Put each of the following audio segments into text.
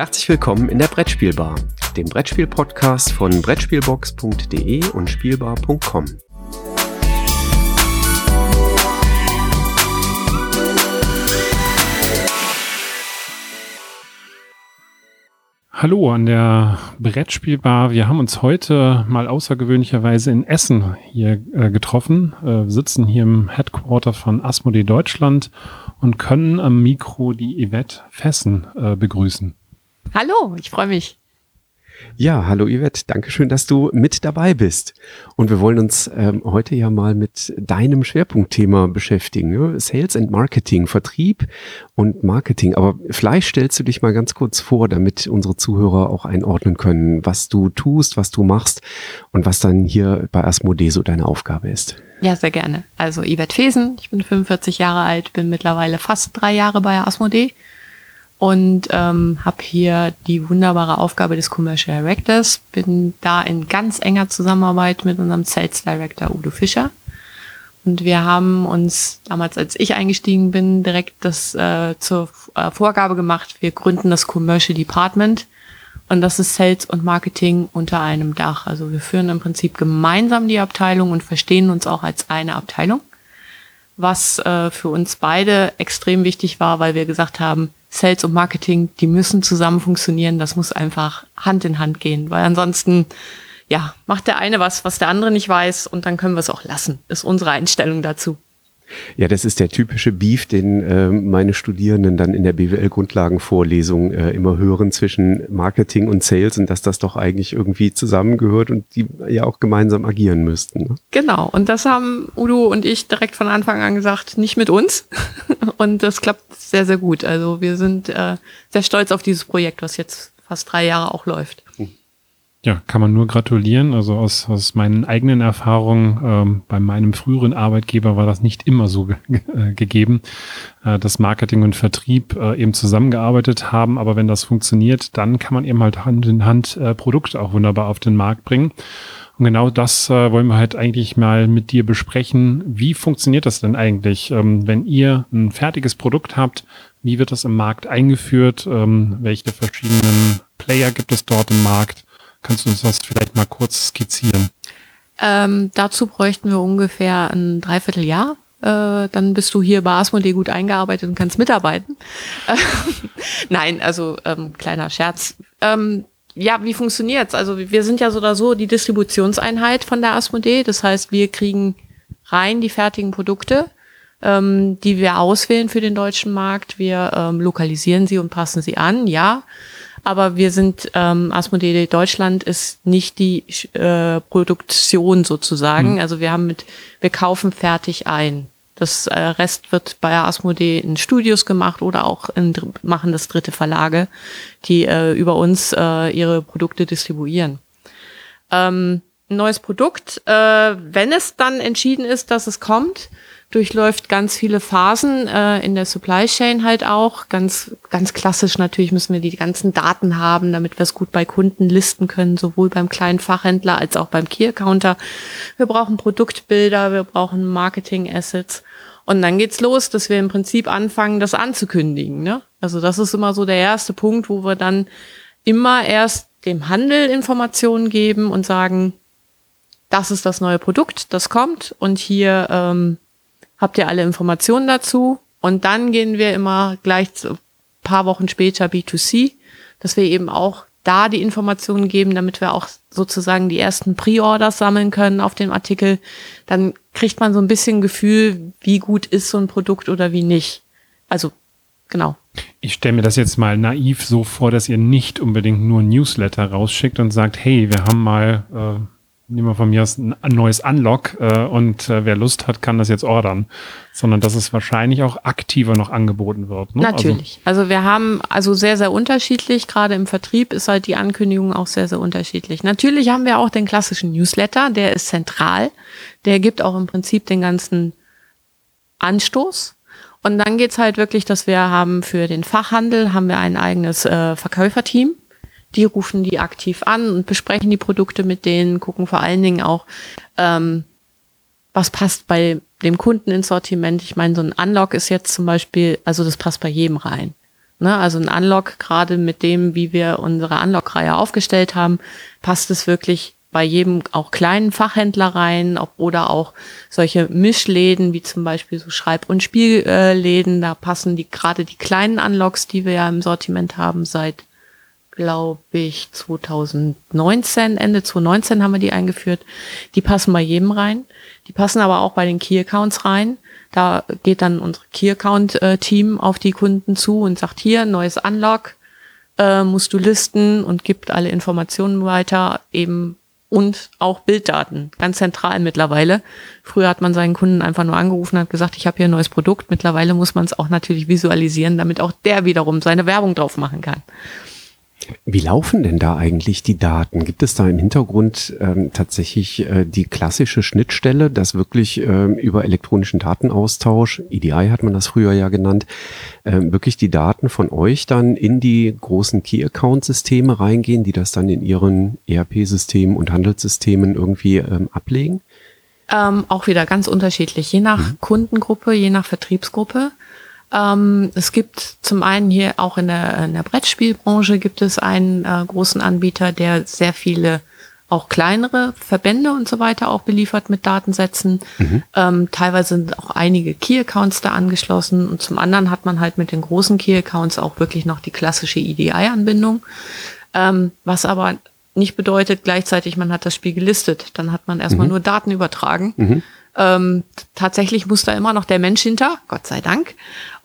Herzlich willkommen in der Brettspielbar, dem Brettspiel-Podcast von Brettspielbox.de und Spielbar.com. Hallo an der Brettspielbar. Wir haben uns heute mal außergewöhnlicherweise in Essen hier äh, getroffen, äh, sitzen hier im Headquarter von Asmodee Deutschland und können am Mikro die Yvette Fessen äh, begrüßen. Hallo, ich freue mich. Ja, hallo Yvette, danke schön, dass du mit dabei bist. Und wir wollen uns ähm, heute ja mal mit deinem Schwerpunktthema beschäftigen. Ne? Sales and Marketing, Vertrieb und Marketing. Aber vielleicht stellst du dich mal ganz kurz vor, damit unsere Zuhörer auch einordnen können, was du tust, was du machst und was dann hier bei Asmodee so deine Aufgabe ist. Ja, sehr gerne. Also Yvette Fesen, ich bin 45 Jahre alt, bin mittlerweile fast drei Jahre bei Asmodee und ähm, habe hier die wunderbare Aufgabe des Commercial Directors. Bin da in ganz enger Zusammenarbeit mit unserem Sales Director Udo Fischer. Und wir haben uns damals, als ich eingestiegen bin, direkt das äh, zur äh, Vorgabe gemacht, wir gründen das Commercial Department. Und das ist Sales und Marketing unter einem Dach. Also wir führen im Prinzip gemeinsam die Abteilung und verstehen uns auch als eine Abteilung. Was äh, für uns beide extrem wichtig war, weil wir gesagt haben, Sales und Marketing, die müssen zusammen funktionieren. Das muss einfach Hand in Hand gehen, weil ansonsten, ja, macht der eine was, was der andere nicht weiß und dann können wir es auch lassen. Ist unsere Einstellung dazu. Ja, das ist der typische Beef, den äh, meine Studierenden dann in der BWL-Grundlagenvorlesung äh, immer hören zwischen Marketing und Sales und dass das doch eigentlich irgendwie zusammengehört und die ja auch gemeinsam agieren müssten. Ne? Genau, und das haben Udo und ich direkt von Anfang an gesagt, nicht mit uns. und das klappt sehr, sehr gut. Also wir sind äh, sehr stolz auf dieses Projekt, was jetzt fast drei Jahre auch läuft. Ja, kann man nur gratulieren. Also aus, aus meinen eigenen Erfahrungen ähm, bei meinem früheren Arbeitgeber war das nicht immer so ge äh, gegeben, äh, dass Marketing und Vertrieb äh, eben zusammengearbeitet haben. Aber wenn das funktioniert, dann kann man eben halt Hand in Hand äh, Produkte auch wunderbar auf den Markt bringen. Und genau das äh, wollen wir halt eigentlich mal mit dir besprechen. Wie funktioniert das denn eigentlich, ähm, wenn ihr ein fertiges Produkt habt? Wie wird das im Markt eingeführt? Ähm, welche verschiedenen Player gibt es dort im Markt? Kannst du uns das vielleicht mal kurz skizzieren? Ähm, dazu bräuchten wir ungefähr ein Dreivierteljahr. Äh, dann bist du hier bei Asmodee gut eingearbeitet und kannst mitarbeiten. Nein, also ähm, kleiner Scherz. Ähm, ja, wie funktioniert's? Also wir sind ja so oder so die Distributionseinheit von der Asmodee. Das heißt, wir kriegen rein die fertigen Produkte, ähm, die wir auswählen für den deutschen Markt. Wir ähm, lokalisieren sie und passen sie an, ja. Aber wir sind, ähm, Asmodee Deutschland ist nicht die äh, Produktion sozusagen. Mhm. Also wir haben mit, wir kaufen fertig ein. Das äh, Rest wird bei Asmodee in Studios gemacht oder auch in, machen das dritte Verlage, die äh, über uns äh, ihre Produkte distribuieren. Ähm, ein neues Produkt, äh, wenn es dann entschieden ist, dass es kommt, durchläuft ganz viele Phasen äh, in der Supply Chain halt auch. Ganz, ganz klassisch natürlich müssen wir die ganzen Daten haben, damit wir es gut bei Kunden listen können, sowohl beim kleinen Fachhändler als auch beim Key Accounter. Wir brauchen Produktbilder, wir brauchen Marketing Assets. Und dann geht's los, dass wir im Prinzip anfangen, das anzukündigen. Ne? Also das ist immer so der erste Punkt, wo wir dann immer erst dem Handel Informationen geben und sagen, das ist das neue Produkt, das kommt und hier ähm, habt ihr alle Informationen dazu. Und dann gehen wir immer gleich ein paar Wochen später B2C, dass wir eben auch da die Informationen geben, damit wir auch sozusagen die ersten Pre-Orders sammeln können auf dem Artikel. Dann kriegt man so ein bisschen Gefühl, wie gut ist so ein Produkt oder wie nicht. Also, genau. Ich stelle mir das jetzt mal naiv so vor, dass ihr nicht unbedingt nur Newsletter rausschickt und sagt, hey, wir haben mal äh nehmen wir von mir aus ein neues Unlock äh, und äh, wer Lust hat, kann das jetzt ordern, sondern dass es wahrscheinlich auch aktiver noch angeboten wird. Ne? Natürlich. Also, also wir haben also sehr, sehr unterschiedlich, gerade im Vertrieb ist halt die Ankündigung auch sehr, sehr unterschiedlich. Natürlich haben wir auch den klassischen Newsletter, der ist zentral, der gibt auch im Prinzip den ganzen Anstoß. Und dann geht's halt wirklich, dass wir haben für den Fachhandel haben wir ein eigenes äh, Verkäuferteam, die rufen die aktiv an und besprechen die Produkte mit denen, gucken vor allen Dingen auch, ähm, was passt bei dem Kunden ins Sortiment. Ich meine, so ein Unlock ist jetzt zum Beispiel, also das passt bei jedem rein. Ne, also ein Unlock, gerade mit dem, wie wir unsere Unlock-Reihe aufgestellt haben, passt es wirklich bei jedem auch kleinen Fachhändler rein auch, oder auch solche Mischläden wie zum Beispiel so Schreib- und Spielläden. Da passen die gerade die kleinen Unlocks, die wir ja im Sortiment haben, seit glaube ich 2019, Ende 2019 haben wir die eingeführt. Die passen bei jedem rein. Die passen aber auch bei den Key Accounts rein. Da geht dann unser Key Account äh, Team auf die Kunden zu und sagt hier, neues Unlock, äh, musst du listen und gibt alle Informationen weiter, eben und auch Bilddaten, ganz zentral mittlerweile. Früher hat man seinen Kunden einfach nur angerufen und hat gesagt, ich habe hier ein neues Produkt. Mittlerweile muss man es auch natürlich visualisieren, damit auch der wiederum seine Werbung drauf machen kann. Wie laufen denn da eigentlich die Daten? Gibt es da im Hintergrund ähm, tatsächlich äh, die klassische Schnittstelle, dass wirklich ähm, über elektronischen Datenaustausch, EDI hat man das früher ja genannt, ähm, wirklich die Daten von euch dann in die großen Key-Account-Systeme reingehen, die das dann in ihren ERP-Systemen und Handelssystemen irgendwie ähm, ablegen? Ähm, auch wieder ganz unterschiedlich, je nach mhm. Kundengruppe, je nach Vertriebsgruppe. Ähm, es gibt zum einen hier auch in der, in der Brettspielbranche gibt es einen äh, großen Anbieter, der sehr viele auch kleinere Verbände und so weiter auch beliefert mit Datensätzen. Mhm. Ähm, teilweise sind auch einige Key-Accounts da angeschlossen und zum anderen hat man halt mit den großen Key-Accounts auch wirklich noch die klassische EDI-Anbindung. Ähm, was aber nicht bedeutet gleichzeitig, man hat das Spiel gelistet. Dann hat man erstmal mhm. nur Daten übertragen. Mhm. Ähm, tatsächlich muss da immer noch der Mensch hinter, Gott sei Dank,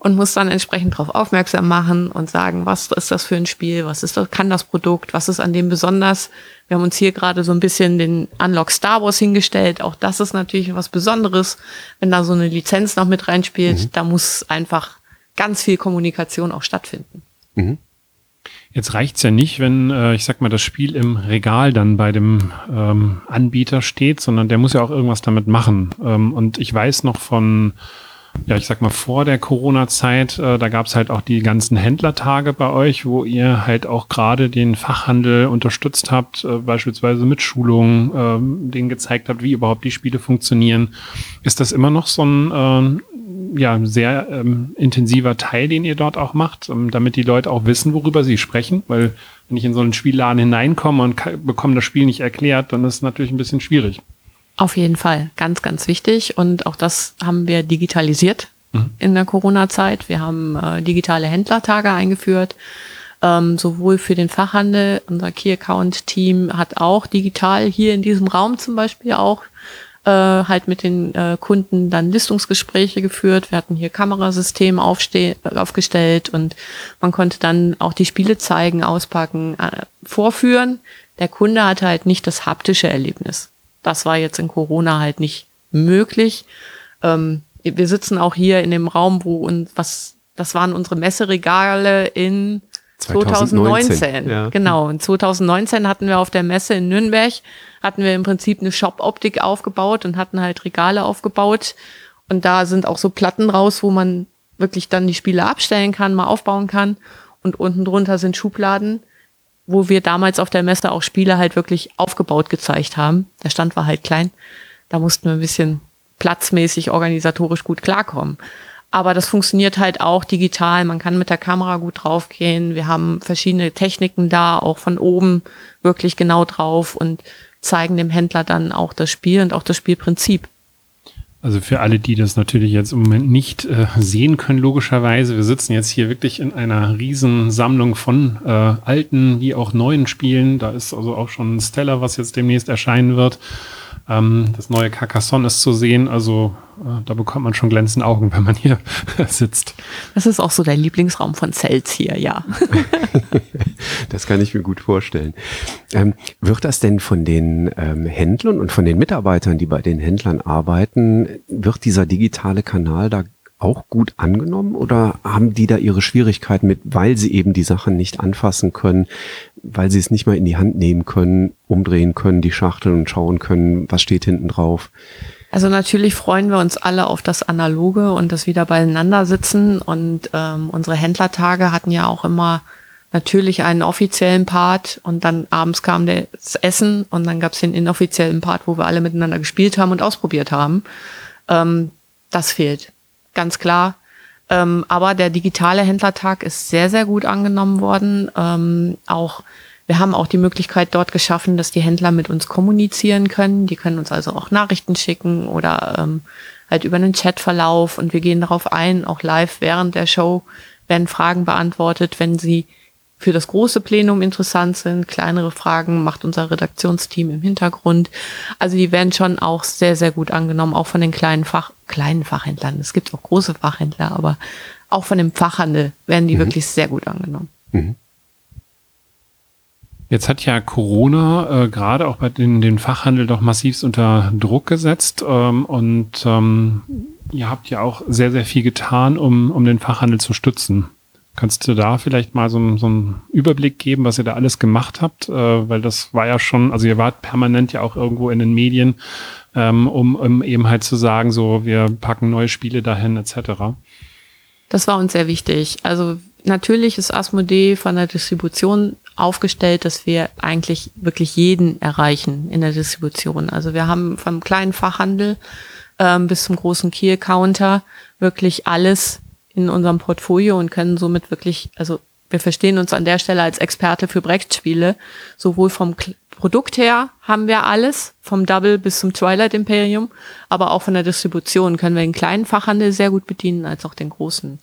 und muss dann entsprechend darauf aufmerksam machen und sagen, was ist das für ein Spiel, was ist das, kann das Produkt, was ist an dem besonders. Wir haben uns hier gerade so ein bisschen den Unlock Star Wars hingestellt. Auch das ist natürlich was Besonderes, wenn da so eine Lizenz noch mit reinspielt. Mhm. Da muss einfach ganz viel Kommunikation auch stattfinden. Mhm. Jetzt reicht's ja nicht, wenn, äh, ich sag mal, das Spiel im Regal dann bei dem ähm, Anbieter steht, sondern der muss ja auch irgendwas damit machen. Ähm, und ich weiß noch von ja, ich sag mal, vor der Corona-Zeit, äh, da gab's halt auch die ganzen Händlertage bei euch, wo ihr halt auch gerade den Fachhandel unterstützt habt, äh, beispielsweise mit Schulungen, äh, denen gezeigt habt, wie überhaupt die Spiele funktionieren. Ist das immer noch so ein äh, ja, sehr ähm, intensiver Teil, den ihr dort auch macht, ähm, damit die Leute auch wissen, worüber sie sprechen? Weil wenn ich in so einen Spielladen hineinkomme und bekomme das Spiel nicht erklärt, dann ist es natürlich ein bisschen schwierig. Auf jeden Fall, ganz, ganz wichtig. Und auch das haben wir digitalisiert mhm. in der Corona-Zeit. Wir haben äh, digitale Händlertage eingeführt, ähm, sowohl für den Fachhandel. Unser Key-Account-Team hat auch digital hier in diesem Raum zum Beispiel auch äh, halt mit den äh, Kunden dann Listungsgespräche geführt. Wir hatten hier Kamerasystem aufgestellt und man konnte dann auch die Spiele zeigen, auspacken, äh, vorführen. Der Kunde hatte halt nicht das haptische Erlebnis. Das war jetzt in Corona halt nicht möglich. Ähm, wir sitzen auch hier in dem Raum, wo und was, das waren unsere Messeregale in 2019. 2019. Ja. Genau. In 2019 hatten wir auf der Messe in Nürnberg, hatten wir im Prinzip eine Shop-Optik aufgebaut und hatten halt Regale aufgebaut. Und da sind auch so Platten raus, wo man wirklich dann die Spiele abstellen kann, mal aufbauen kann. Und unten drunter sind Schubladen, wo wir damals auf der Messe auch Spiele halt wirklich aufgebaut gezeigt haben. Der Stand war halt klein. Da mussten wir ein bisschen platzmäßig, organisatorisch gut klarkommen. Aber das funktioniert halt auch digital. Man kann mit der Kamera gut draufgehen. Wir haben verschiedene Techniken da, auch von oben wirklich genau drauf und zeigen dem Händler dann auch das Spiel und auch das Spielprinzip. Also für alle, die das natürlich jetzt im Moment nicht äh, sehen können, logischerweise, wir sitzen jetzt hier wirklich in einer riesen Sammlung von äh, alten wie auch neuen Spielen. Da ist also auch schon Stella, was jetzt demnächst erscheinen wird. Ähm, das neue Carcassonne ist zu sehen. Also äh, da bekommt man schon glänzende Augen, wenn man hier sitzt. Das ist auch so der Lieblingsraum von Zells hier, ja. das kann ich mir gut vorstellen. Ähm, wird das denn von den ähm, Händlern und von den Mitarbeitern, die bei den Händlern arbeiten, wird dieser digitale Kanal da auch gut angenommen oder haben die da ihre Schwierigkeiten mit, weil sie eben die Sachen nicht anfassen können, weil sie es nicht mal in die Hand nehmen können, umdrehen können, die Schachtel und schauen können, was steht hinten drauf? Also natürlich freuen wir uns alle auf das Analoge und das wieder beieinander sitzen. Und ähm, unsere Händlertage hatten ja auch immer natürlich einen offiziellen Part und dann abends kam das Essen und dann gab es den inoffiziellen Part, wo wir alle miteinander gespielt haben und ausprobiert haben. Ähm, das fehlt, ganz klar. Ähm, aber der digitale Händlertag ist sehr, sehr gut angenommen worden. Ähm, auch wir haben auch die Möglichkeit dort geschaffen, dass die Händler mit uns kommunizieren können. Die können uns also auch Nachrichten schicken oder ähm, halt über einen Chatverlauf und wir gehen darauf ein, auch live während der Show werden Fragen beantwortet, wenn sie für das große Plenum interessant sind. Kleinere Fragen macht unser Redaktionsteam im Hintergrund. Also die werden schon auch sehr, sehr gut angenommen, auch von den kleinen Fach, kleinen Fachhändlern. Es gibt auch große Fachhändler, aber auch von dem Fachhandel werden die mhm. wirklich sehr gut angenommen. Mhm. Jetzt hat ja Corona äh, gerade auch bei den, den Fachhandel doch massivst unter Druck gesetzt ähm, und ähm, ihr habt ja auch sehr, sehr viel getan, um, um den Fachhandel zu stützen. Kannst du da vielleicht mal so, so einen Überblick geben, was ihr da alles gemacht habt? Äh, weil das war ja schon, also ihr wart permanent ja auch irgendwo in den Medien, ähm, um, um eben halt zu sagen, so wir packen neue Spiele dahin etc. Das war uns sehr wichtig. Also natürlich ist Asmodee von der Distribution aufgestellt, dass wir eigentlich wirklich jeden erreichen in der Distribution. Also wir haben vom kleinen Fachhandel ähm, bis zum großen Key-Counter wirklich alles in unserem Portfolio und können somit wirklich, also wir verstehen uns an der Stelle als Experte für Brettspiele. Sowohl vom Produkt her haben wir alles, vom Double bis zum Twilight Imperium, aber auch von der Distribution können wir den kleinen Fachhandel sehr gut bedienen, als auch den großen.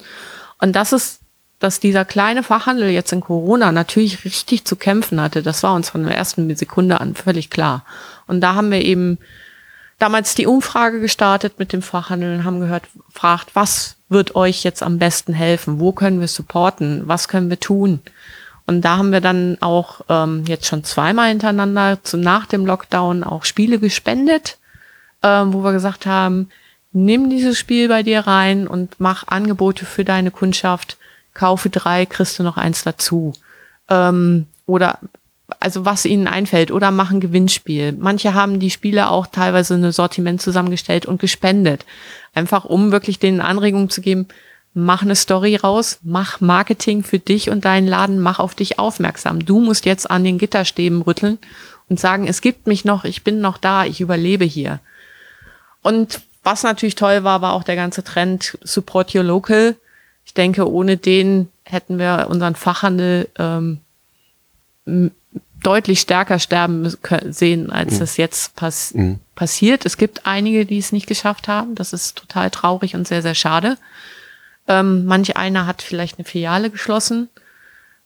Und das ist, dass dieser kleine Fachhandel jetzt in Corona natürlich richtig zu kämpfen hatte. Das war uns von der ersten Sekunde an völlig klar. Und da haben wir eben damals die Umfrage gestartet mit dem Fachhandel und haben gehört, fragt, was wird euch jetzt am besten helfen? Wo können wir supporten? Was können wir tun? Und da haben wir dann auch ähm, jetzt schon zweimal hintereinander zu, nach dem Lockdown auch Spiele gespendet, ähm, wo wir gesagt haben, nimm dieses Spiel bei dir rein und mach Angebote für deine Kundschaft. Kaufe drei, kriegst du noch eins dazu. Ähm, oder also was ihnen einfällt oder machen Gewinnspiel. Manche haben die Spiele auch teilweise ein Sortiment zusammengestellt und gespendet. Einfach um wirklich den Anregungen zu geben, mach eine Story raus, mach Marketing für dich und deinen Laden, mach auf dich aufmerksam. Du musst jetzt an den Gitterstäben rütteln und sagen, es gibt mich noch, ich bin noch da, ich überlebe hier. Und was natürlich toll war, war auch der ganze Trend Support Your Local. Ich denke, ohne den hätten wir unseren Fachhandel ähm, deutlich stärker sterben sehen, als mhm. das jetzt pass mhm. passiert. Es gibt einige, die es nicht geschafft haben. Das ist total traurig und sehr, sehr schade. Ähm, manch einer hat vielleicht eine Filiale geschlossen.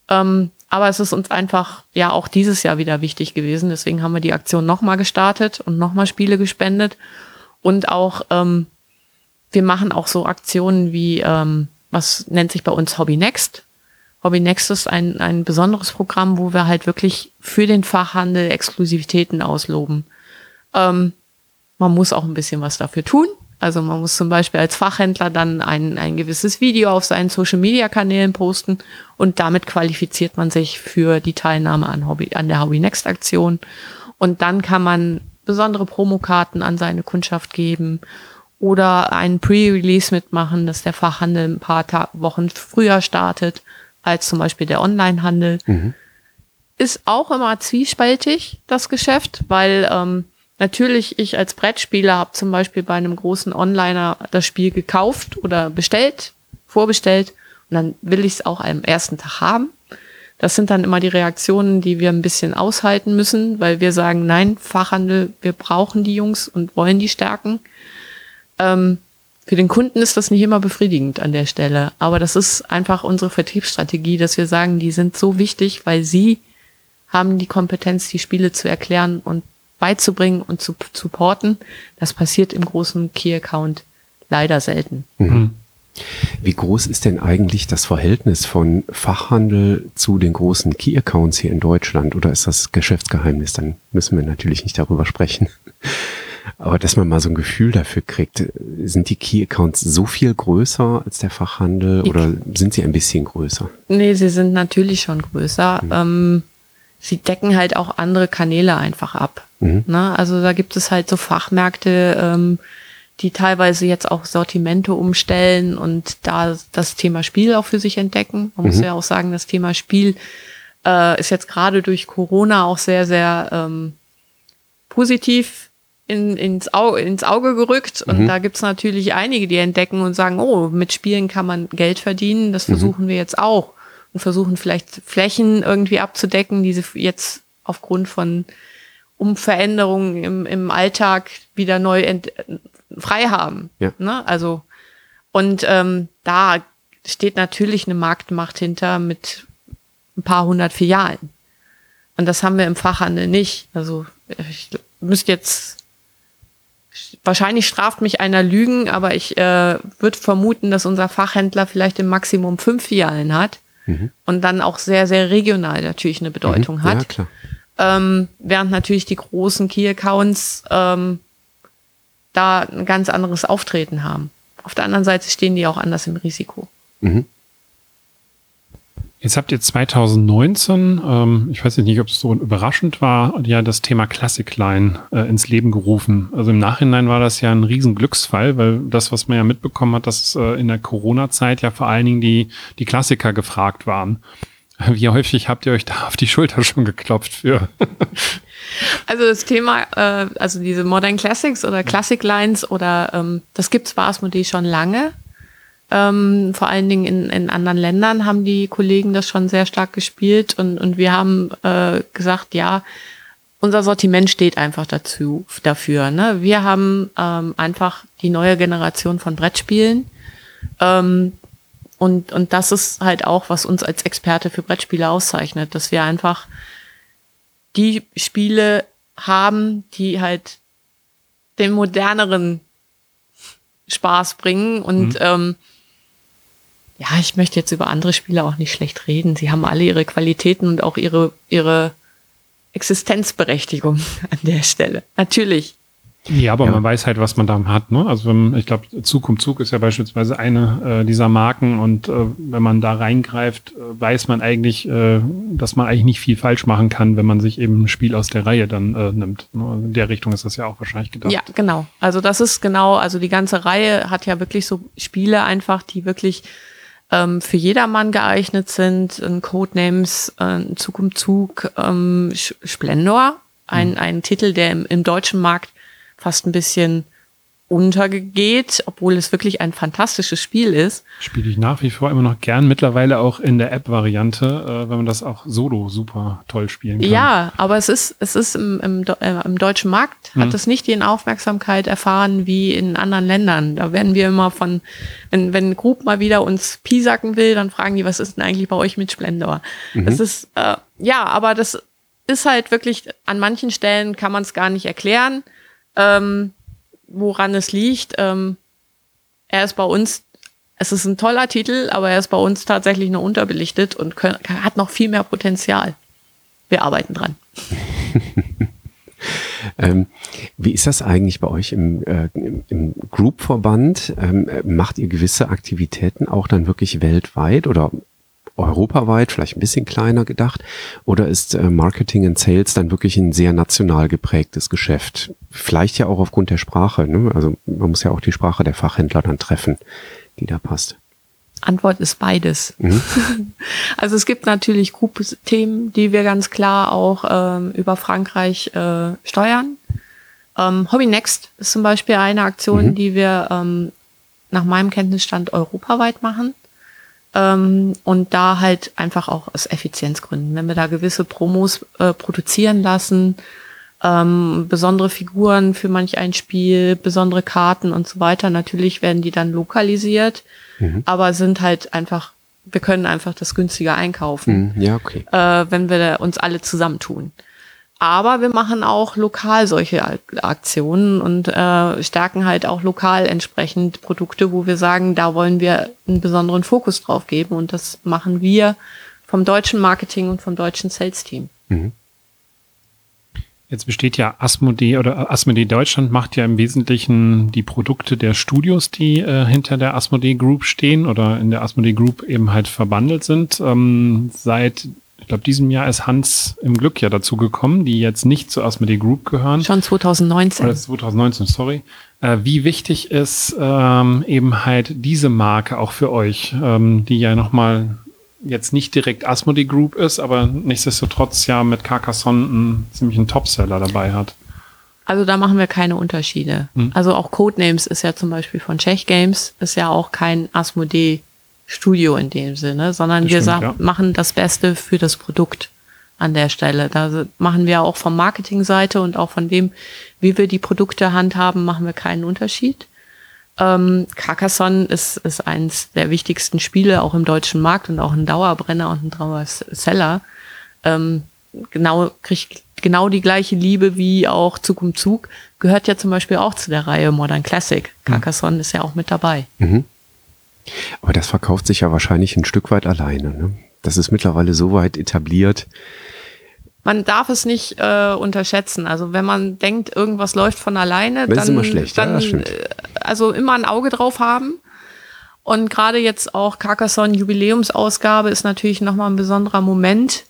Ähm, aber es ist uns einfach ja auch dieses Jahr wieder wichtig gewesen. Deswegen haben wir die Aktion nochmal gestartet und nochmal Spiele gespendet. Und auch, ähm, wir machen auch so Aktionen wie, ähm, was nennt sich bei uns Hobby Next. Hobby Nexus ein, ein besonderes Programm, wo wir halt wirklich für den Fachhandel Exklusivitäten ausloben. Ähm, man muss auch ein bisschen was dafür tun. Also man muss zum Beispiel als Fachhändler dann ein, ein gewisses Video auf seinen Social-Media-Kanälen posten und damit qualifiziert man sich für die Teilnahme an, Hobby, an der Hobby Next Aktion. Und dann kann man besondere Promokarten an seine Kundschaft geben oder einen Pre-Release mitmachen, dass der Fachhandel ein paar Ta Wochen früher startet als zum Beispiel der Onlinehandel. Mhm. Ist auch immer zwiespältig, das Geschäft, weil ähm, natürlich ich als Brettspieler habe zum Beispiel bei einem großen Onliner das Spiel gekauft oder bestellt, vorbestellt und dann will ich es auch am ersten Tag haben. Das sind dann immer die Reaktionen, die wir ein bisschen aushalten müssen, weil wir sagen, nein, Fachhandel, wir brauchen die Jungs und wollen die stärken. Ähm, für den Kunden ist das nicht immer befriedigend an der Stelle, aber das ist einfach unsere Vertriebsstrategie, dass wir sagen, die sind so wichtig, weil sie haben die Kompetenz, die Spiele zu erklären und beizubringen und zu supporten. Das passiert im großen Key-Account leider selten. Mhm. Wie groß ist denn eigentlich das Verhältnis von Fachhandel zu den großen Key-Accounts hier in Deutschland? Oder ist das Geschäftsgeheimnis? Dann müssen wir natürlich nicht darüber sprechen. Aber dass man mal so ein Gefühl dafür kriegt, sind die Key Accounts so viel größer als der Fachhandel oder sind sie ein bisschen größer? Nee, sie sind natürlich schon größer. Mhm. Ähm, sie decken halt auch andere Kanäle einfach ab. Mhm. Ne? Also da gibt es halt so Fachmärkte, ähm, die teilweise jetzt auch Sortimente umstellen und da das Thema Spiel auch für sich entdecken. Man mhm. muss ja auch sagen, das Thema Spiel äh, ist jetzt gerade durch Corona auch sehr, sehr ähm, positiv in, ins, Auge, ins Auge gerückt. Und Mhm. da gibt's natürlich einige, die entdecken und sagen, oh, mit Spielen kann man Geld verdienen. Das versuchen wir jetzt auch. Und versuchen vielleicht Flächen irgendwie abzudecken, die sie jetzt aufgrund von Umveränderungen im, im Alltag wieder neu ent, frei haben. Ja. Ne? Also, und ähm, da steht natürlich eine Marktmacht hinter mit ein paar hundert Filialen. Und das haben wir im Fachhandel nicht. Also ich müsste jetzt wahrscheinlich straft mich einer Lügen, aber ich äh, würde vermuten, dass unser Fachhändler vielleicht im Maximum fünf Filialen hat und dann auch sehr, sehr regional natürlich eine Bedeutung Mhm. hat. Ja, klar. Ähm, während natürlich die großen Key-Accounts ähm, da ein ganz anderes Auftreten haben. Auf der anderen Seite stehen die auch anders im Risiko. Mhm. Jetzt habt ihr 2019, ähm, ich weiß nicht, ob es so überraschend war, ja das Thema Classic Line äh, ins Leben gerufen. Also im Nachhinein war das ja ein Riesenglücksfall, weil das, was man ja mitbekommen hat, dass äh, in der Corona-Zeit ja vor allen Dingen die, die Klassiker gefragt waren. Wie häufig habt ihr euch da auf die Schulter schon geklopft für? Also das Thema, äh, also diese Modern Classics oder Classic Lines oder ähm, das gibt bei Asmodee schon lange. Ähm, vor allen Dingen in, in anderen Ländern haben die Kollegen das schon sehr stark gespielt und, und wir haben äh, gesagt, ja, unser Sortiment steht einfach dazu dafür. Ne? Wir haben ähm, einfach die neue Generation von Brettspielen. Ähm, und, und das ist halt auch, was uns als Experte für Brettspiele auszeichnet, dass wir einfach die Spiele haben, die halt den moderneren Spaß bringen. Und ähm, ja, ich möchte jetzt über andere Spiele auch nicht schlecht reden. Sie haben alle ihre Qualitäten und auch ihre, ihre Existenzberechtigung an der Stelle. Natürlich. Ja, aber Ja. man weiß halt, was man da hat. Ne? Also wenn, ich glaube, Zug um Zug ist ja beispielsweise eine äh, dieser Marken und äh, wenn man da reingreift, äh, weiß man eigentlich, äh, dass man eigentlich nicht viel falsch machen kann, wenn man sich eben ein Spiel aus der Reihe dann äh, nimmt. Ne? Also in der Richtung ist das ja auch wahrscheinlich gedacht. Ja, genau. Also das ist genau, also die ganze Reihe hat ja wirklich so Spiele einfach, die wirklich ähm, für jedermann geeignet sind. Ein Codenames, äh, Zug um Zug, ähm, Splendor, ein, ein Titel, der im, im deutschen Markt fast ein bisschen untergeht, obwohl es wirklich ein fantastisches Spiel ist. Spiele ich nach wie vor immer noch gern, mittlerweile auch in der App-Variante, äh, wenn man das auch solo super toll spielen kann. Ja, aber es ist, es ist im, im, äh, im deutschen Markt, hat es nicht die Aufmerksamkeit erfahren wie in anderen Ländern. Da werden wir immer von, wenn, wenn Group mal wieder uns piesacken will, dann fragen die, was ist denn eigentlich bei euch mit Splendor? Das ist, äh, ja, aber das ist halt wirklich, an manchen Stellen kann man es gar nicht erklären, ähm, woran es liegt. Ähm, er ist bei uns, es ist ein toller Titel, aber er ist bei uns tatsächlich nur unterbelichtet und können, hat noch viel mehr Potenzial. Wir arbeiten dran. Ähm, wie ist das eigentlich bei euch im, äh, im, im Group-Verband? Ähm, äh, macht ihr gewisse Aktivitäten auch dann wirklich weltweit oder europaweit, vielleicht ein bisschen kleiner gedacht? Oder ist äh, Marketing und Sales dann wirklich ein sehr national geprägtes Geschäft? Vielleicht ja auch aufgrund der Sprache. Ne? Also man muss ja auch die Sprache der Fachhändler dann treffen, die da passt. Antwort ist beides. Also es gibt natürlich Group-Themen, die wir ganz klar auch ähm, über Frankreich äh, steuern. Ähm, Hobby Next ist zum Beispiel eine Aktion, die wir ähm, nach meinem Kenntnisstand europaweit machen. Ähm, und da halt einfach auch aus Effizienzgründen. Wenn wir da gewisse Promos äh, produzieren lassen, ähm, besondere Figuren für manch ein Spiel, besondere Karten und so weiter. Natürlich werden die dann lokalisiert, aber sind halt einfach, wir können einfach das günstiger einkaufen, Hm, ja, okay. äh, wenn wir uns alle zusammentun. Aber wir machen auch lokal solche Ak- Aktionen und äh, stärken halt auch lokal entsprechend Produkte, wo wir sagen, da wollen wir einen besonderen Fokus drauf geben und das machen wir vom deutschen Marketing und vom deutschen Sales-Team. Jetzt besteht ja Asmodee oder Asmodee Deutschland macht ja im Wesentlichen die Produkte der Studios, die äh, hinter der Asmodee Group stehen oder in der Asmodee Group eben halt verbandelt sind. Ähm, seit, ich glaube, diesem Jahr ist Hans im Glück ja dazu gekommen, die jetzt nicht zur Asmodee Group gehören. Schon 2019. Oder 2019, sorry. Äh, wie wichtig ist ähm, eben halt diese Marke auch für euch, ähm, die ja nochmal jetzt nicht direkt Asmodee Group ist, aber nichtsdestotrotz ja mit Carcassonne einen ziemlichen Topseller dabei hat. Also da machen wir keine Unterschiede. Hm. Also auch Codenames ist ja zum Beispiel von Czech Games, ist ja auch kein Asmodee Studio in dem Sinne, sondern Das wir stimmt, sagen, ja. machen das Beste für das Produkt an der Stelle. Da machen wir auch von Marketingseite und auch von dem, wie wir die Produkte handhaben, machen wir keinen Unterschied. Ähm, Carcassonne ist, ist eins der wichtigsten Spiele auch im deutschen Markt und auch ein Dauerbrenner und ein Dauerseller. Ähm, genau, kriegt genau die gleiche Liebe wie auch Zug um Zug. Gehört ja zum Beispiel auch zu der Reihe Modern Classic. Carcassonne ist ja auch mit dabei. Mhm. Aber das verkauft sich ja wahrscheinlich ein Stück weit alleine. Ne? Das ist mittlerweile so weit etabliert. Man darf es nicht äh, unterschätzen. Also wenn man denkt, irgendwas läuft von alleine, Das ist dann, immer schlecht, ja, dann das stimmt. äh, also immer ein Auge drauf haben. Und gerade jetzt auch Carcassonne Jubiläumsausgabe ist natürlich nochmal ein besonderer Moment,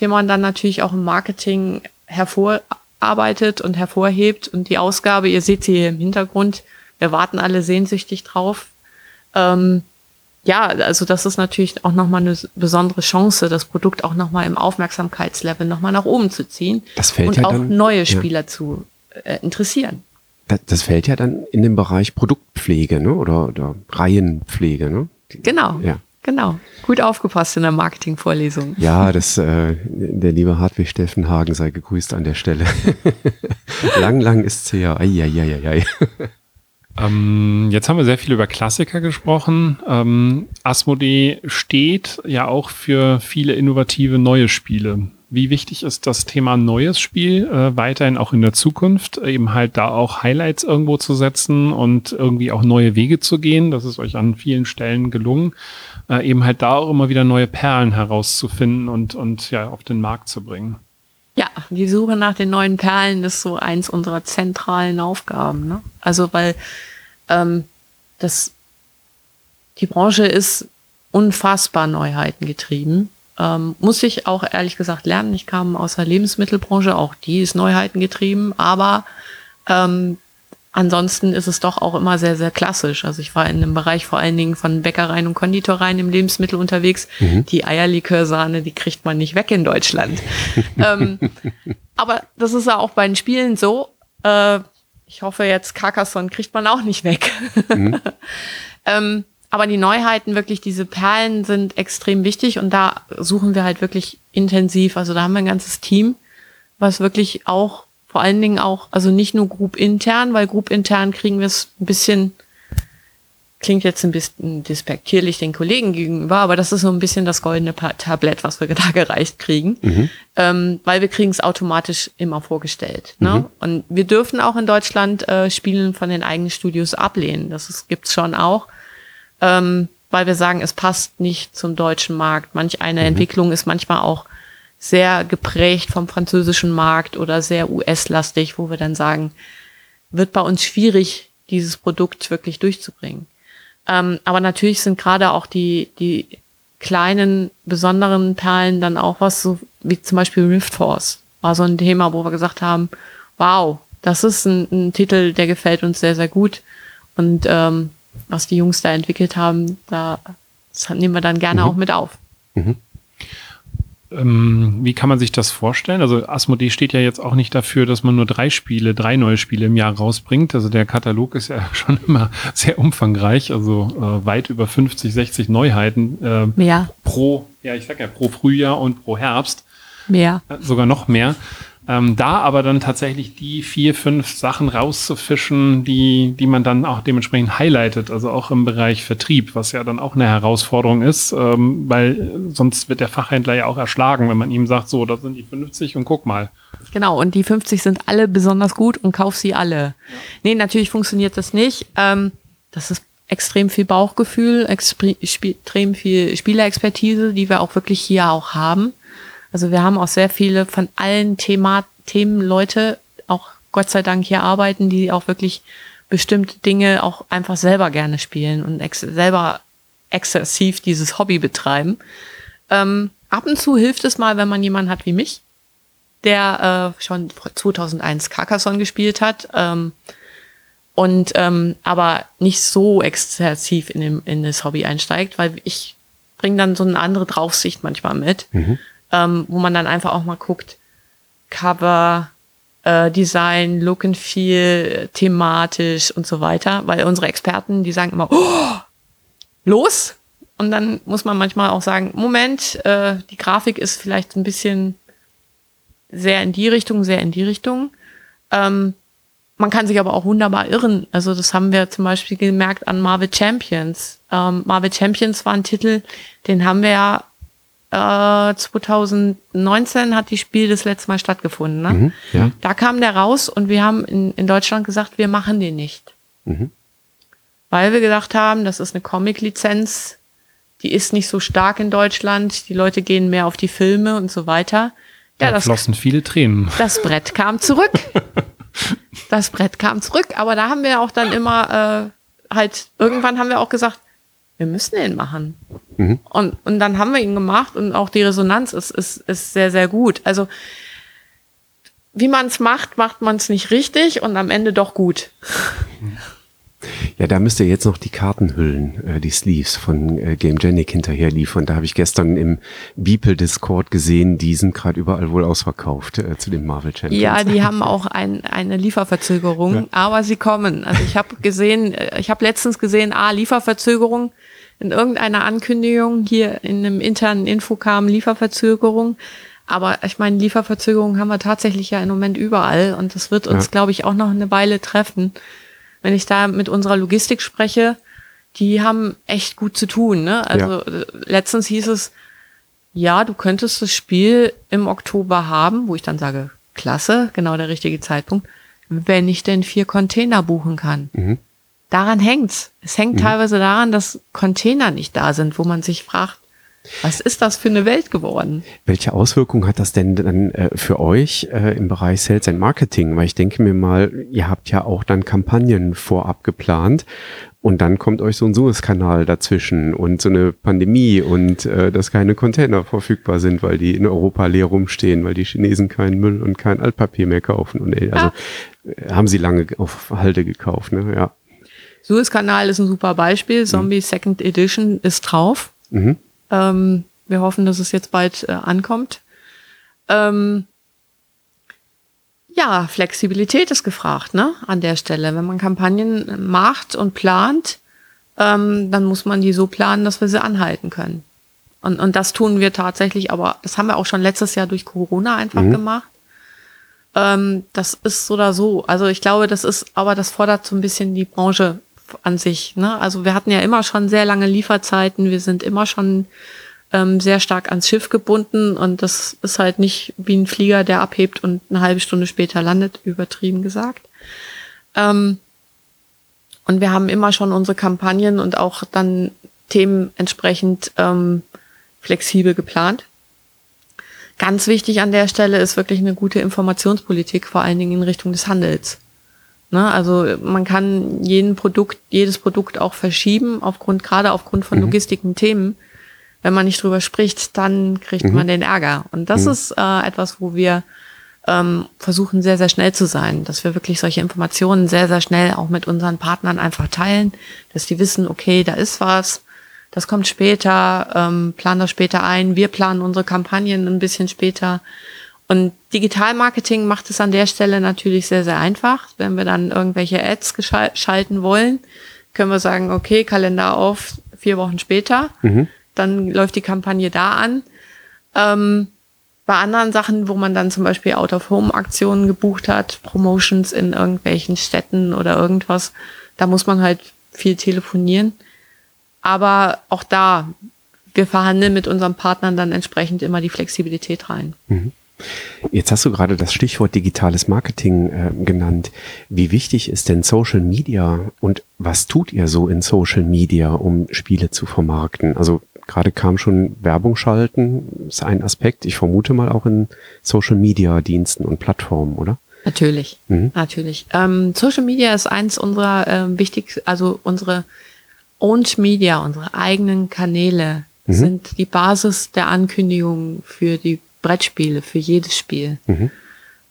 den man dann natürlich auch im Marketing hervorarbeitet und hervorhebt. Und die Ausgabe, ihr seht sie hier im Hintergrund, wir warten alle sehnsüchtig drauf. Ähm, ja, also das ist natürlich auch nochmal eine besondere Chance, das Produkt auch nochmal im Aufmerksamkeitslevel nochmal nach oben zu ziehen Das fällt und ja auch dann- neue ja. Spieler zu äh, interessieren. Das, das fällt ja dann in den Bereich Produktpflege ne? oder, oder Reihenpflege. Ne? Genau, Ja. genau. Gut aufgepasst in der Marketingvorlesung. Ja, das, äh, der liebe Hartwig Steffenhagen sei gegrüßt an der Stelle. lang, lang ist's her. Eieieiei. Ähm, jetzt haben wir sehr viel über Klassiker gesprochen. Ähm, Asmodee steht ja auch für viele innovative neue Spiele. Wie wichtig ist das Thema neues Spiel äh, weiterhin auch in der Zukunft, eben halt da auch Highlights irgendwo zu setzen und irgendwie auch neue Wege zu gehen? Das ist euch an vielen Stellen gelungen, äh, eben halt da auch immer wieder neue Perlen herauszufinden und, und ja auf den Markt zu bringen. Ja, die Suche nach den neuen Perlen ist so eins unserer zentralen Aufgaben. Ne? Also weil ähm, das die Branche ist unfassbar Neuheiten getrieben. Ähm, muss ich auch ehrlich gesagt lernen. Ich kam aus der Lebensmittelbranche, auch die ist Neuheiten getrieben, aber ähm, ansonsten ist es doch auch immer sehr, sehr klassisch. Also ich war in einem Bereich vor allen Dingen von Bäckereien und Konditoreien im Lebensmittel unterwegs. Die Eierlikörsahne, die kriegt man nicht weg in Deutschland. ähm, aber das ist ja auch bei den Spielen so. Äh, ich hoffe jetzt, Carcassonne kriegt man auch nicht weg. ähm, aber die Neuheiten, wirklich diese Perlen sind extrem wichtig und da suchen wir halt wirklich intensiv. Also da haben wir ein ganzes Team, was wirklich auch, vor allen Dingen auch, also nicht nur Group intern, weil Group intern kriegen wir es ein bisschen, klingt jetzt ein bisschen despektierlich den Kollegen gegenüber, aber das ist so ein bisschen das goldene Tablett, was wir da gereicht kriegen, ähm, weil wir kriegen es automatisch immer vorgestellt. Ne? Und wir dürfen auch in Deutschland äh, Spielen von den eigenen Studios ablehnen. Das ist, gibt's schon auch ähm, weil wir sagen, es passt nicht zum deutschen Markt. Manch eine Entwicklung ist manchmal auch sehr geprägt vom französischen Markt oder sehr US-lastig, wo wir dann sagen, wird bei uns schwierig, dieses Produkt wirklich durchzubringen. Ähm, aber natürlich sind gerade auch die, die kleinen, besonderen Perlen dann auch was, so wie zum Beispiel Rift Force. War so ein Thema, wo wir gesagt haben, wow, das ist ein, ein Titel, der gefällt uns sehr, sehr gut. Und ähm, was die Jungs da entwickelt haben, da das nehmen wir dann gerne auch mit auf. Ähm, wie kann man sich das vorstellen? Also Asmodee steht ja jetzt auch nicht dafür, dass man nur drei Spiele, drei neue Spiele im Jahr rausbringt. Also der Katalog ist ja schon immer sehr umfangreich, also äh, weit über 50, 60 Neuheiten äh, Mehr, pro, ja ich sag ja pro Frühjahr und pro Herbst, mehr. äh, sogar noch mehr. Ähm, da aber dann tatsächlich die vier, fünf Sachen rauszufischen, die, die man dann auch dementsprechend highlightet, also auch im Bereich Vertrieb, was ja dann auch eine Herausforderung ist, ähm, weil sonst wird der Fachhändler ja auch erschlagen, wenn man ihm sagt, so, das sind die 50 und guck mal. Genau, und die 50 sind alle besonders gut und kauf sie alle. Nee, natürlich funktioniert das nicht. Ähm, das ist extrem viel Bauchgefühl, extrem viel Spielerexpertise, die wir auch wirklich hier auch haben. Also wir haben auch sehr viele von allen Thema Themen Leute, auch Gott sei Dank hier arbeiten, die auch wirklich bestimmte Dinge auch einfach selber gerne spielen und ex selber exzessiv dieses Hobby betreiben. Ähm, ab und zu hilft es mal, wenn man jemanden hat wie mich, der äh, schon 2001 Carcassonne gespielt hat ähm, und ähm, aber nicht so exzessiv in, dem, in das Hobby einsteigt, weil ich bringe dann so eine andere Draufsicht manchmal mit, ähm, wo man dann einfach auch mal guckt, Cover, äh, Design, Look and Feel, thematisch und so weiter, weil unsere Experten, die sagen immer, oh, los! Und dann muss man manchmal auch sagen, Moment, äh, die Grafik ist vielleicht ein bisschen sehr in die Richtung, sehr in die Richtung. Ähm, man kann sich aber auch wunderbar irren. Also das haben wir zum Beispiel gemerkt an Marvel Champions. Ähm, Marvel Champions war ein Titel, den haben wir ja äh, 2019 hat die Spiel das letzte Mal stattgefunden. Ne? Mhm, ja. Da kam der raus und wir haben in, in Deutschland gesagt, wir machen den nicht. Mhm. Weil wir gedacht haben, das ist eine Comic-Lizenz, die ist nicht so stark in Deutschland, die Leute gehen mehr auf die Filme und so weiter. Ja, da das flossen viele Tränen. Das Brett kam zurück. das Brett kam zurück, aber da haben wir auch dann immer äh, halt, irgendwann haben wir auch gesagt, wir müssen den machen. Mhm. Und, und dann haben wir ihn gemacht und auch die Resonanz ist, ist, ist sehr, sehr gut. Also wie man es macht, macht man es nicht richtig und am Ende doch gut. Ja, da müsst ihr jetzt noch die Kartenhüllen, äh, die Sleeves von äh, Game Genic hinterher liefern. Da habe ich gestern im Beeple Discord gesehen, die sind gerade überall wohl ausverkauft äh, zu den Marvel Champions. Ja, die haben auch ein, eine Lieferverzögerung, ja. aber sie kommen. Also ich habe gesehen, äh, ich habe letztens gesehen, ah, Lieferverzögerung in irgendeiner Ankündigung hier in einem internen Info kam Lieferverzögerung. Aber ich meine, Lieferverzögerungen haben wir tatsächlich ja im Moment überall und das wird uns, ja. glaube ich, auch noch eine Weile treffen wenn ich da mit unserer Logistik spreche, die haben echt gut zu tun. Ne? Also ja. letztens hieß es, ja, du könntest das Spiel im Oktober haben, wo ich dann sage, klasse, genau der richtige Zeitpunkt, wenn ich denn vier Container buchen kann. Mhm. Daran hängt's. Es hängt mhm. teilweise daran, dass Container nicht da sind, wo man sich fragt, was ist das für eine Welt geworden? Welche Auswirkungen hat das denn dann äh, für euch äh, im Bereich Sales and Marketing? Weil ich denke mir mal, ihr habt ja auch dann Kampagnen vorab geplant und dann kommt euch so ein Suezkanal dazwischen und so eine Pandemie und äh, dass keine Container verfügbar sind, weil die in Europa leer rumstehen, weil die Chinesen keinen Müll und kein Altpapier mehr kaufen. Und äh, also ja. haben sie lange auf Halde gekauft, ne? Ja. Suezkanal ist ein super Beispiel. Zombie mhm. Second Edition ist drauf. Mhm. Ähm, wir hoffen, dass es jetzt bald äh, ankommt. Ähm, ja, Flexibilität ist gefragt, ne? An der Stelle. Wenn man Kampagnen macht und plant, ähm, dann muss man die so planen, dass wir sie anhalten können. Und, und das tun wir tatsächlich, aber das haben wir auch schon letztes Jahr durch Corona einfach mhm. gemacht. Ähm, das ist so oder so. Also ich glaube, das ist, aber das fordert so ein bisschen die Branche an sich. Ne? Also wir hatten ja immer schon sehr lange Lieferzeiten, wir sind immer schon ähm, sehr stark ans Schiff gebunden und das ist halt nicht wie ein Flieger, der abhebt und eine halbe Stunde später landet, übertrieben gesagt. Ähm, und wir haben immer schon unsere Kampagnen und auch dann Themen entsprechend ähm, flexibel geplant. Ganz wichtig an der Stelle ist wirklich eine gute Informationspolitik, vor allen Dingen in Richtung des Handels. Ne, also man kann jeden Produkt, jedes Produkt auch verschieben, aufgrund, gerade aufgrund von mhm. logistischen Themen. Wenn man nicht drüber spricht, dann kriegt mhm. man den Ärger. Und das mhm. ist äh, etwas, wo wir ähm, versuchen, sehr, sehr schnell zu sein, dass wir wirklich solche Informationen sehr, sehr schnell auch mit unseren Partnern einfach teilen, dass die wissen, okay, da ist was, das kommt später, ähm, planen das später ein, wir planen unsere Kampagnen ein bisschen später. Und Digitalmarketing macht es an der Stelle natürlich sehr, sehr einfach. Wenn wir dann irgendwelche Ads schalten wollen, können wir sagen, okay, Kalender auf, vier Wochen später. Mhm. Dann läuft die Kampagne da an. Ähm, bei anderen Sachen, wo man dann zum Beispiel Out-of-Home-Aktionen gebucht hat, Promotions in irgendwelchen Städten oder irgendwas, da muss man halt viel telefonieren. Aber auch da, wir verhandeln mit unseren Partnern dann entsprechend immer die Flexibilität rein. Mhm. Jetzt hast du gerade das Stichwort digitales Marketing äh, genannt. Wie wichtig ist denn Social Media und was tut ihr so in Social Media, um Spiele zu vermarkten? Also gerade kam schon Werbung schalten, ist ein Aspekt. Ich vermute mal auch in Social Media Diensten und Plattformen, oder? Natürlich, mhm. natürlich. Ähm, Social Media ist eins unserer äh, wichtigsten, also unsere Owned Media, unsere eigenen Kanäle mhm. sind die Basis der Ankündigung für die Brettspiele, für jedes Spiel. Mhm.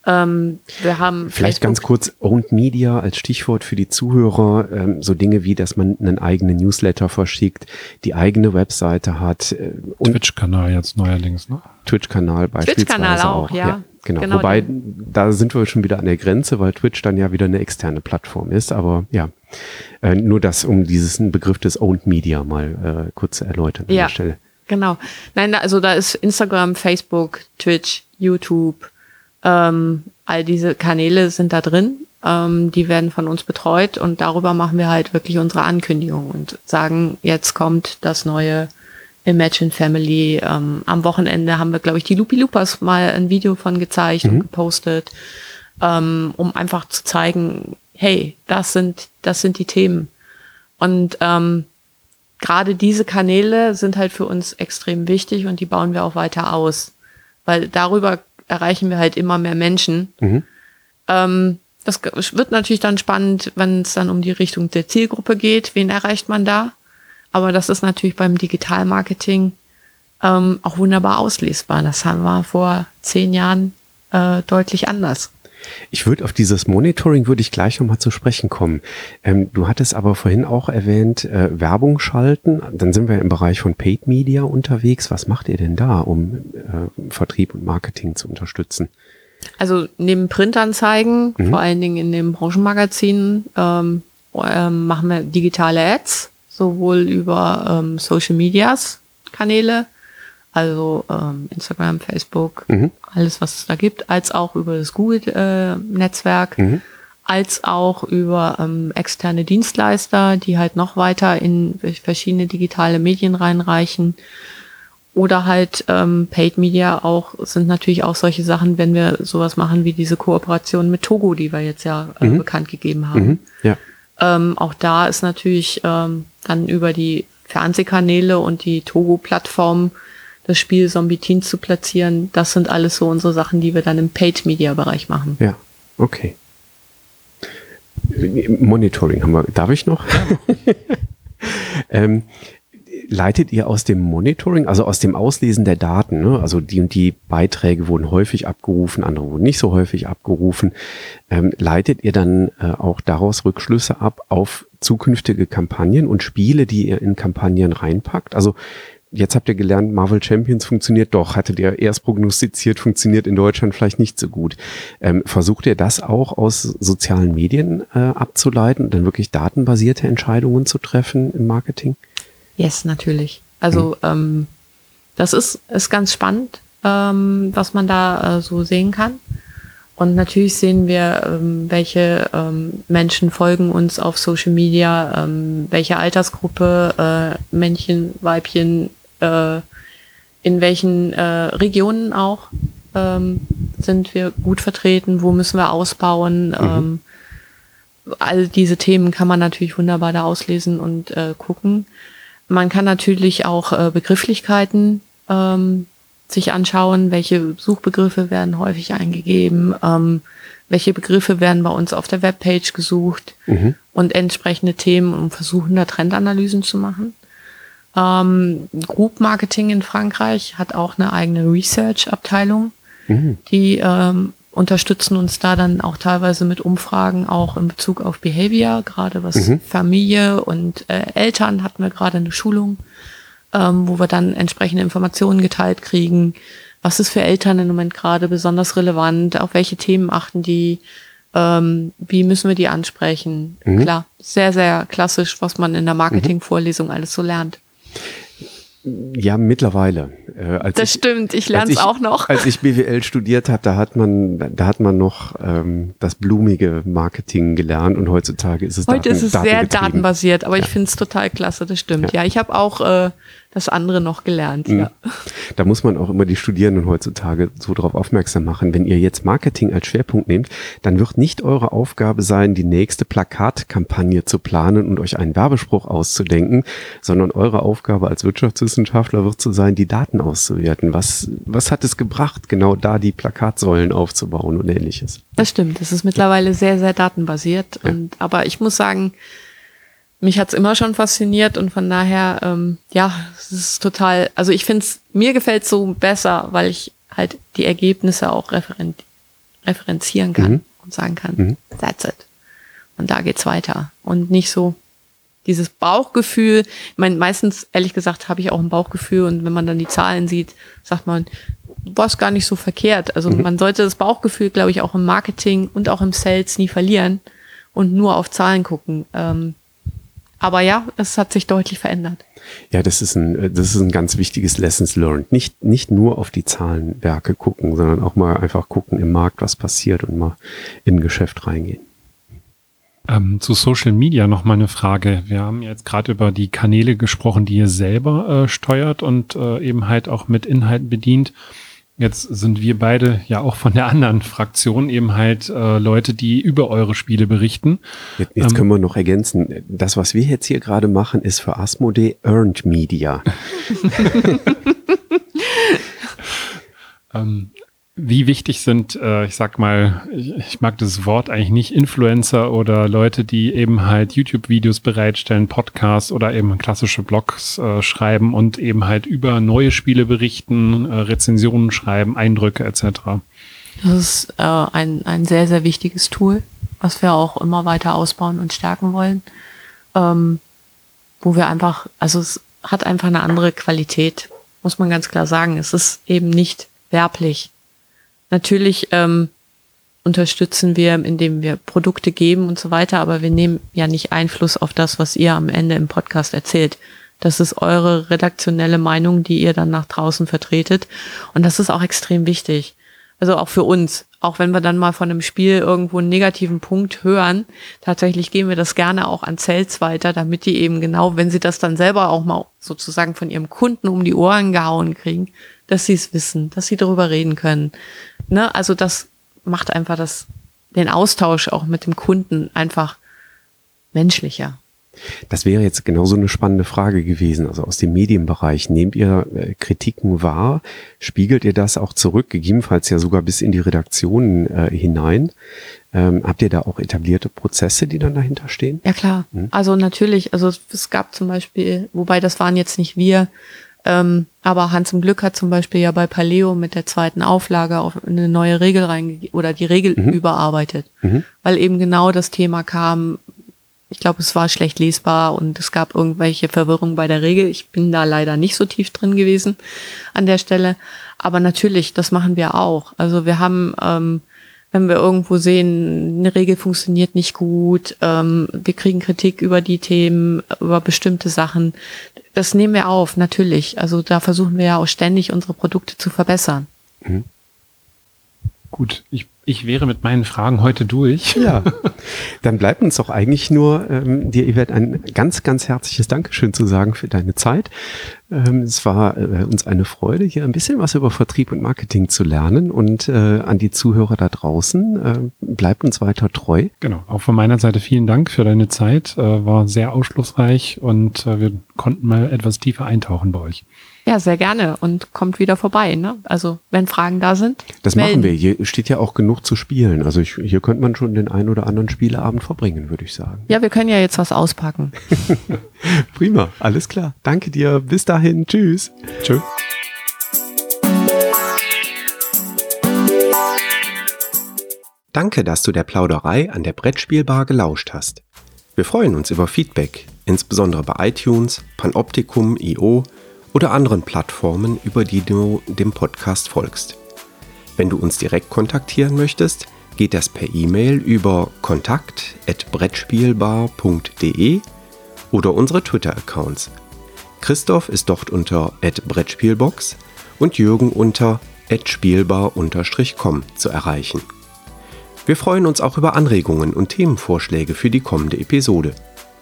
Ähm, wir haben vielleicht Facebook. ganz kurz Owned Media als Stichwort für die Zuhörer. Ähm, so Dinge wie, dass man einen eigenen Newsletter verschickt, die eigene Webseite hat. Äh, Twitch-Kanal jetzt neuerdings, ne? Twitch-Kanal beispielsweise Twitch-Kanal auch, auch, ja. ja genau. genau. Wobei, da sind wir schon wieder an der Grenze, weil Twitch dann ja wieder eine externe Plattform ist. Aber ja, äh, nur das, um diesen Begriff des Owned Media mal äh, kurz zu erläutern an ja, der Stelle. Genau. Nein, also da ist Instagram, Facebook, Twitch, YouTube, ähm, all diese Kanäle sind da drin. Ähm, die werden von uns betreut und darüber machen wir halt wirklich unsere Ankündigung und sagen, jetzt kommt das neue Imagine Family. Ähm, am Wochenende haben wir, glaube ich, die Lupi Lupas mal ein Video von gezeigt mhm. und gepostet, ähm, um einfach zu zeigen, hey, das sind, das sind die Themen. Und ähm, gerade diese Kanäle sind halt für uns extrem wichtig und die bauen wir auch weiter aus. Weil darüber erreichen wir halt immer mehr Menschen. Mhm. Ähm, das wird natürlich dann spannend, wenn es dann um die Richtung der Zielgruppe geht. Wen erreicht man da? Aber das ist natürlich beim Digitalmarketing ähm, auch wunderbar auslesbar. Das haben wir vor zehn Jahren äh, deutlich anders. Ich würde auf dieses Monitoring würde ich gleich nochmal zu sprechen kommen. Ähm, du hattest aber vorhin auch erwähnt, äh, Werbung schalten. Dann sind wir im Bereich von Paid Media unterwegs. Was macht ihr denn da, um äh, Vertrieb und Marketing zu unterstützen? Also neben Printanzeigen, mhm. vor allen Dingen in den Branchenmagazinen, ähm, ähm, machen wir digitale Ads, sowohl über ähm, Social Medias Kanäle also ähm, Instagram, Facebook, mhm. alles, was es da gibt, als auch über das Google-Netzwerk, äh, mhm. als auch über ähm, externe Dienstleister, die halt noch weiter in verschiedene digitale Medien reinreichen. Oder halt ähm, Paid Media auch sind natürlich auch solche Sachen, wenn wir sowas machen wie diese Kooperation mit Togo, die wir jetzt ja äh, mhm. bekannt gegeben haben. Mhm. Ja. Ähm, auch da ist natürlich ähm, dann über die Fernsehkanäle und die Togo-Plattform das Spiel Zombie Teens zu platzieren. Das sind alles so unsere Sachen, die wir dann im Paid-Media-Bereich machen. Ja, okay. Monitoring haben wir. Darf ich noch? ähm, leitet ihr aus dem Monitoring, also aus dem Auslesen der Daten, ne? also die und die Beiträge wurden häufig abgerufen, andere wurden nicht so häufig abgerufen, ähm, leitet ihr dann äh, auch daraus Rückschlüsse ab auf zukünftige Kampagnen und Spiele, die ihr in Kampagnen reinpackt? Also Jetzt habt ihr gelernt, Marvel Champions funktioniert doch. Hattet ihr erst prognostiziert, funktioniert in Deutschland vielleicht nicht so gut. Ähm, versucht ihr das auch aus sozialen Medien äh, abzuleiten und dann wirklich datenbasierte Entscheidungen zu treffen im Marketing? Yes, natürlich. Also mhm. ähm, das ist, ist ganz spannend, ähm, was man da äh, so sehen kann. Und natürlich sehen wir, ähm, welche ähm, Menschen folgen uns auf Social Media, ähm, welche Altersgruppe, äh, Männchen, Weibchen, äh, in welchen äh, Regionen auch ähm, sind wir gut vertreten, wo müssen wir ausbauen. Mhm. Ähm, all diese Themen kann man natürlich wunderbar da auslesen und äh, gucken. Man kann natürlich auch äh, Begrifflichkeiten ähm, sich anschauen, welche Suchbegriffe werden häufig eingegeben, ähm, welche Begriffe werden bei uns auf der Webpage gesucht mhm. und entsprechende Themen, um versuchen, da Trendanalysen zu machen. Ähm, Group Marketing in Frankreich hat auch eine eigene Research-Abteilung. Mhm. Die ähm, unterstützen uns da dann auch teilweise mit Umfragen, auch in Bezug auf Behavior, gerade was mhm. Familie und äh, Eltern hatten wir gerade eine Schulung, ähm, wo wir dann entsprechende Informationen geteilt kriegen. Was ist für Eltern im Moment gerade besonders relevant? Auf welche Themen achten die? Ähm, wie müssen wir die ansprechen? Mhm. Klar, sehr, sehr klassisch, was man in der Marketingvorlesung alles so lernt. Ja, mittlerweile. Äh, das ich, stimmt, ich lerne es auch noch. Als ich BWL studiert habe, da hat man, da hat man noch ähm, das blumige Marketing gelernt und heutzutage ist es Heute Daten, ist es sehr datenbasiert, aber ja. ich finde es total klasse, das stimmt. Ja, ja ich habe auch äh, das andere noch gelernt. Mhm. Ja. Da muss man auch immer die Studierenden heutzutage so darauf aufmerksam machen. Wenn ihr jetzt Marketing als Schwerpunkt nehmt, dann wird nicht eure Aufgabe sein, die nächste Plakatkampagne zu planen und euch einen Werbespruch auszudenken, sondern eure Aufgabe als Wirtschaftswissenschaftler wird zu sein, die Daten auszuwerten. Was, was hat es gebracht, genau da die Plakatsäulen aufzubauen und ähnliches? Das stimmt. Das ist mittlerweile sehr, sehr datenbasiert. Ja. Und, aber ich muss sagen, mich hat's immer schon fasziniert und von daher, ähm, ja, es ist total, also ich finde es, mir gefällt so besser, weil ich halt die Ergebnisse auch referent, referenzieren kann mhm. und sagen kann, mhm. that's it. Und da geht's weiter. Und nicht so dieses Bauchgefühl. Ich meine, meistens, ehrlich gesagt, habe ich auch ein Bauchgefühl und wenn man dann die Zahlen sieht, sagt man, was gar nicht so verkehrt. Also mhm. man sollte das Bauchgefühl, glaube ich, auch im Marketing und auch im Sales nie verlieren und nur auf Zahlen gucken. Ähm, aber ja, es hat sich deutlich verändert. Ja, das ist ein, das ist ein ganz wichtiges Lessons learned. Nicht, nicht nur auf die Zahlenwerke gucken, sondern auch mal einfach gucken im Markt, was passiert und mal in ein Geschäft reingehen. Ähm, zu Social Media noch mal eine Frage. Wir haben jetzt gerade über die Kanäle gesprochen, die ihr selber äh, steuert und äh, eben halt auch mit Inhalten bedient. Jetzt sind wir beide ja auch von der anderen Fraktion eben halt äh, Leute, die über eure Spiele berichten. Jetzt, jetzt ähm, können wir noch ergänzen, das, was wir jetzt hier gerade machen, ist für Asmodee Earned Media. ähm, wie wichtig sind, äh, ich sag mal, ich, ich, mag das Wort eigentlich nicht, Influencer oder Leute, die eben halt YouTube-Videos bereitstellen, Podcasts oder eben klassische Blogs äh, schreiben und eben halt über neue Spiele berichten, äh, Rezensionen schreiben, Eindrücke etc. Das ist äh, ein, ein sehr, sehr wichtiges Tool, was wir auch immer weiter ausbauen und stärken wollen. Ähm, wo wir einfach, also es hat einfach eine andere Qualität, muss man ganz klar sagen. Es ist eben nicht werblich Natürlich ähm, unterstützen wir, indem wir Produkte geben und so weiter, aber wir nehmen ja nicht Einfluss auf das, was ihr am Ende im Podcast erzählt. Das ist eure redaktionelle Meinung, die ihr dann nach draußen vertretet. Und das ist auch extrem wichtig. Also auch für uns. Auch wenn wir dann mal von einem Spiel irgendwo einen negativen Punkt hören, tatsächlich gehen wir das gerne auch an Sales weiter, damit die eben genau, wenn sie das dann selber auch mal sozusagen von ihrem Kunden um die Ohren gehauen kriegen, dass sie es wissen, dass sie darüber reden können. Ne? Also das macht einfach das, den Austausch auch mit dem Kunden einfach menschlicher. Das wäre jetzt genauso eine spannende Frage gewesen. Also aus dem Medienbereich, nehmt ihr äh, Kritiken wahr? Spiegelt ihr das auch zurück, gegebenenfalls ja sogar bis in die Redaktionen äh, hinein? Ähm, habt ihr da auch etablierte Prozesse, die dann dahinter stehen? Ja klar. Hm? Also natürlich, also es gab zum Beispiel, wobei das waren jetzt nicht wir, ähm, aber Hans im Glück hat zum Beispiel ja bei Paleo mit der zweiten Auflage auf eine neue Regel reingegeben oder die Regel mhm. überarbeitet, mhm. weil eben genau das Thema kam. Ich glaube, es war schlecht lesbar und es gab irgendwelche Verwirrungen bei der Regel. Ich bin da leider nicht so tief drin gewesen an der Stelle. Aber natürlich, das machen wir auch. Also wir haben ähm, wenn wir irgendwo sehen, eine Regel funktioniert nicht gut, ähm, wir kriegen Kritik über die Themen, über bestimmte Sachen. Das nehmen wir auf, natürlich. Also da versuchen wir ja auch ständig unsere Produkte zu verbessern. Mhm. Gut, ich ich wäre mit meinen Fragen heute durch. Ja, dann bleibt uns doch eigentlich nur, ähm, dir, Yvette, ein ganz, ganz herzliches Dankeschön zu sagen für deine Zeit. Ähm, es war äh, uns eine Freude, hier ein bisschen was über Vertrieb und Marketing zu lernen und äh, an die Zuhörer da draußen, äh, bleibt uns weiter treu. Genau, auch von meiner Seite vielen Dank für deine Zeit, war sehr ausschlussreich und wir konnten mal etwas tiefer eintauchen bei euch. Ja, sehr gerne und kommt wieder vorbei. Ne? Also wenn Fragen da sind. Das melden. machen wir. Hier steht ja auch genug zu spielen. Also ich, hier könnte man schon den ein oder anderen Spieleabend verbringen, würde ich sagen. Ja, wir können ja jetzt was auspacken. Prima, alles klar. Danke dir. Bis dahin. Tschüss. Tschüss. Danke, dass du der Plauderei an der Brettspielbar gelauscht hast. Wir freuen uns über Feedback, insbesondere bei iTunes, Panoptikum, IO oder anderen Plattformen, über die du dem Podcast folgst. Wenn du uns direkt kontaktieren möchtest, geht das per E-Mail über kontakt@brettspielbar.de oder unsere Twitter-Accounts. Christoph ist dort unter @brettspielbox und Jürgen unter @spielbar_com zu erreichen. Wir freuen uns auch über Anregungen und Themenvorschläge für die kommende Episode.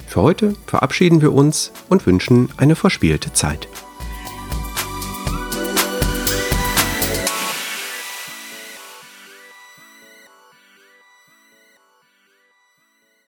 Für heute verabschieden wir uns und wünschen eine verspielte Zeit.